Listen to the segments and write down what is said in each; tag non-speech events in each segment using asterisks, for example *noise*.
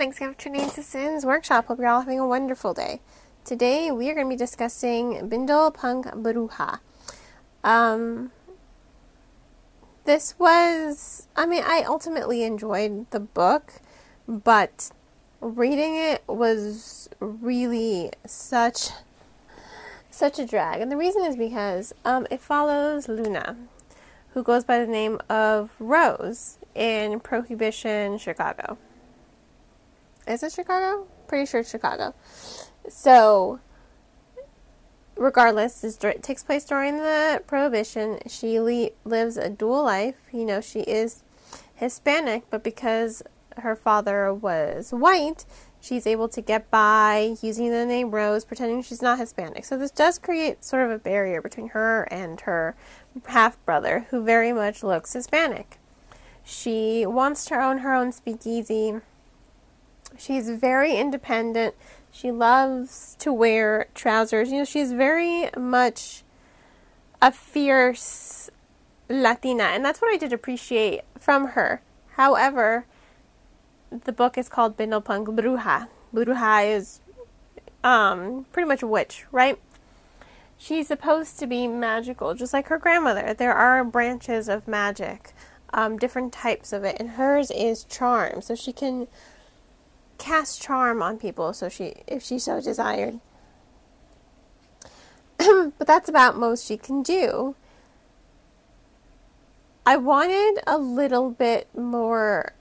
Thanks again for tuning in to Cyn's Workshop. Hope you're all having a wonderful day. Today we are going to be discussing Bindle Punk Bruja. Um, this was, I mean, I ultimately enjoyed the book, but reading it was really such such a drag. And the reason is because um, it follows Luna, who goes by the name of Rose in Prohibition, Chicago. Is it Chicago? Pretty sure it's Chicago. So, regardless, it takes place during the Prohibition. She le- lives a dual life. You know, she is Hispanic, but because her father was white, she's able to get by using the name Rose, pretending she's not Hispanic. So this does create sort of a barrier between her and her half brother, who very much looks Hispanic. She wants to own her own speakeasy. She's very independent. She loves to wear trousers. You know, she's very much a fierce Latina, and that's what I did appreciate from her. However, the book is called Bindlepunk Bruja. Bruja is um, pretty much a witch, right? She's supposed to be magical, just like her grandmother. There are branches of magic, um, different types of it, and hers is charm. So she can cast charm on people, so she, if she so desired. *clears throat* but that's about most she can do. I wanted a little bit more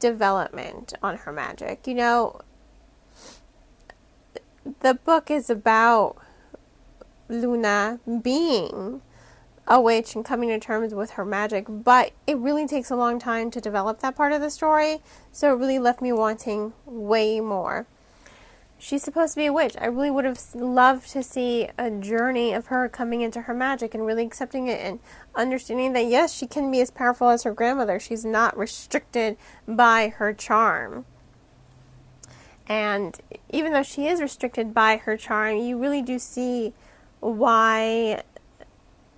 development on her magic. You know, the book is about Luna being a witch and coming to terms with her magic, but it really takes a long time to develop that part of the story, so it really left me wanting way more. She's supposed to be a witch. I really would have loved to see a journey of her coming into her magic and really accepting it and understanding that yes, she can be as powerful as her grandmother. She's not restricted by her charm. And even though she is restricted by her charm, you really do see why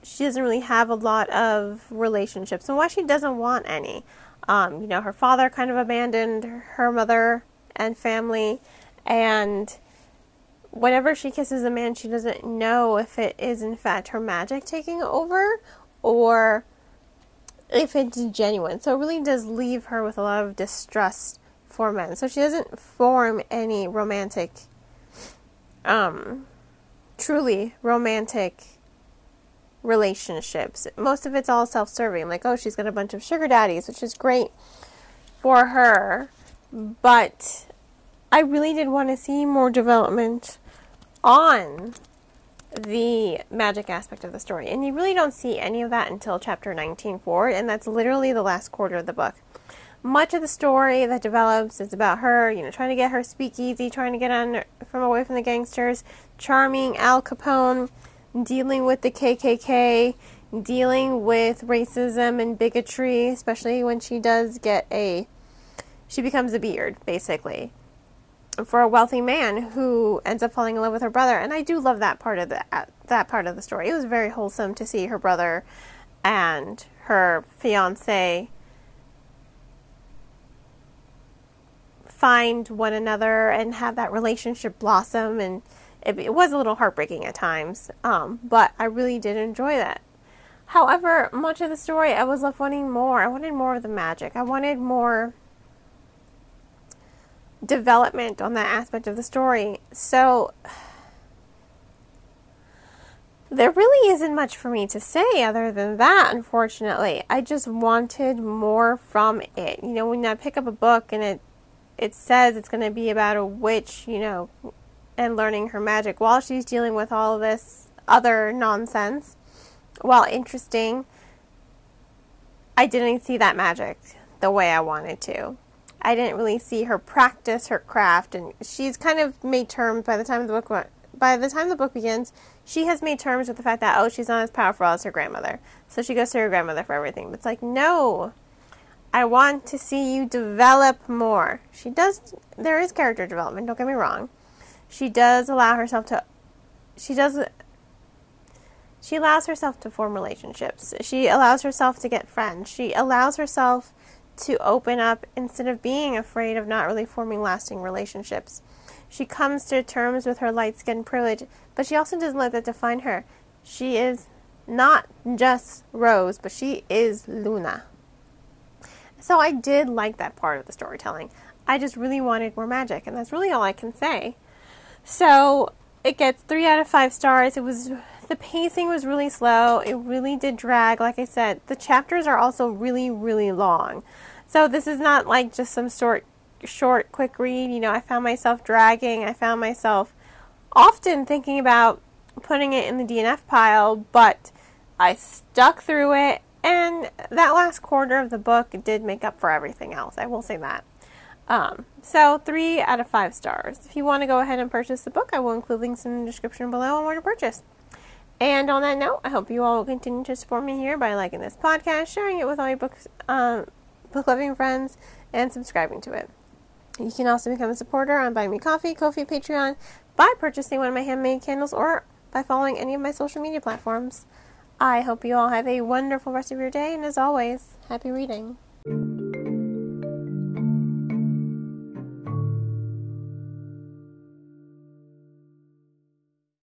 she doesn't really have a lot of relationships and why she doesn't want any. Um, you know, her father kind of abandoned her mother and family, and whenever she kisses a man, she doesn't know if it is in fact her magic taking over or if it's genuine. So it really does leave her with a lot of distrust for men. So she doesn't form any romantic, um, truly romantic relationships. Most of it's all self serving. Like, oh, she's got a bunch of sugar daddies, which is great for her. But I really did want to see more development on the magic aspect of the story. And you really don't see any of that until chapter 19 forward, and that's literally the last quarter of the book. Much of the story that develops is about her, you know, trying to get her speakeasy, trying to get on from away from the gangsters, charming Al Capone, dealing with the KKK, dealing with racism and bigotry, especially when she does get a she becomes a beard basically for a wealthy man who ends up falling in love with her brother. And I do love that part of the uh, that part of the story. It was very wholesome to see her brother and her fiance find one another and have that relationship blossom and it, it was a little heartbreaking at times um, but i really did enjoy that however much of the story i was left wanting more i wanted more of the magic i wanted more development on that aspect of the story. So there really isn't much for me to say other than that, unfortunately. I just wanted more from it. You know, when I pick up a book and it it says it's going to be about a witch, you know, and learning her magic while she's dealing with all this other nonsense. While interesting, I didn't see that magic the way I wanted to. I didn't really see her practice her craft, and she's kind of made terms by the time the book by the time the book begins. She has made terms with the fact that oh, she's not as powerful as her grandmother, so she goes to her grandmother for everything. But it's like no, I want to see you develop more. She does. There is character development. Don't get me wrong. She does allow herself to. She does. She allows herself to form relationships. She allows herself to get friends. She allows herself to open up instead of being afraid of not really forming lasting relationships. She comes to terms with her light skinned privilege, but she also doesn't let that define her. She is not just Rose, but she is Luna. So I did like that part of the storytelling. I just really wanted more magic, and that's really all I can say. So it gets three out of five stars. It was the pacing was really slow. It really did drag. Like I said, the chapters are also really, really long. So this is not like just some short, short, quick read. You know, I found myself dragging. I found myself often thinking about putting it in the DNF pile, but I stuck through it, and that last quarter of the book did make up for everything else. I will say that. Um, so, three out of five stars. If you want to go ahead and purchase the book, I will include links in the description below on where to purchase. And on that note, I hope you all will continue to support me here by liking this podcast, sharing it with all your books, um, book loving friends, and subscribing to it. You can also become a supporter on Buy Me Coffee, Ko-fi, Patreon by purchasing one of my handmade candles or by following any of my social media platforms. I hope you all have a wonderful rest of your day, and as always, happy reading.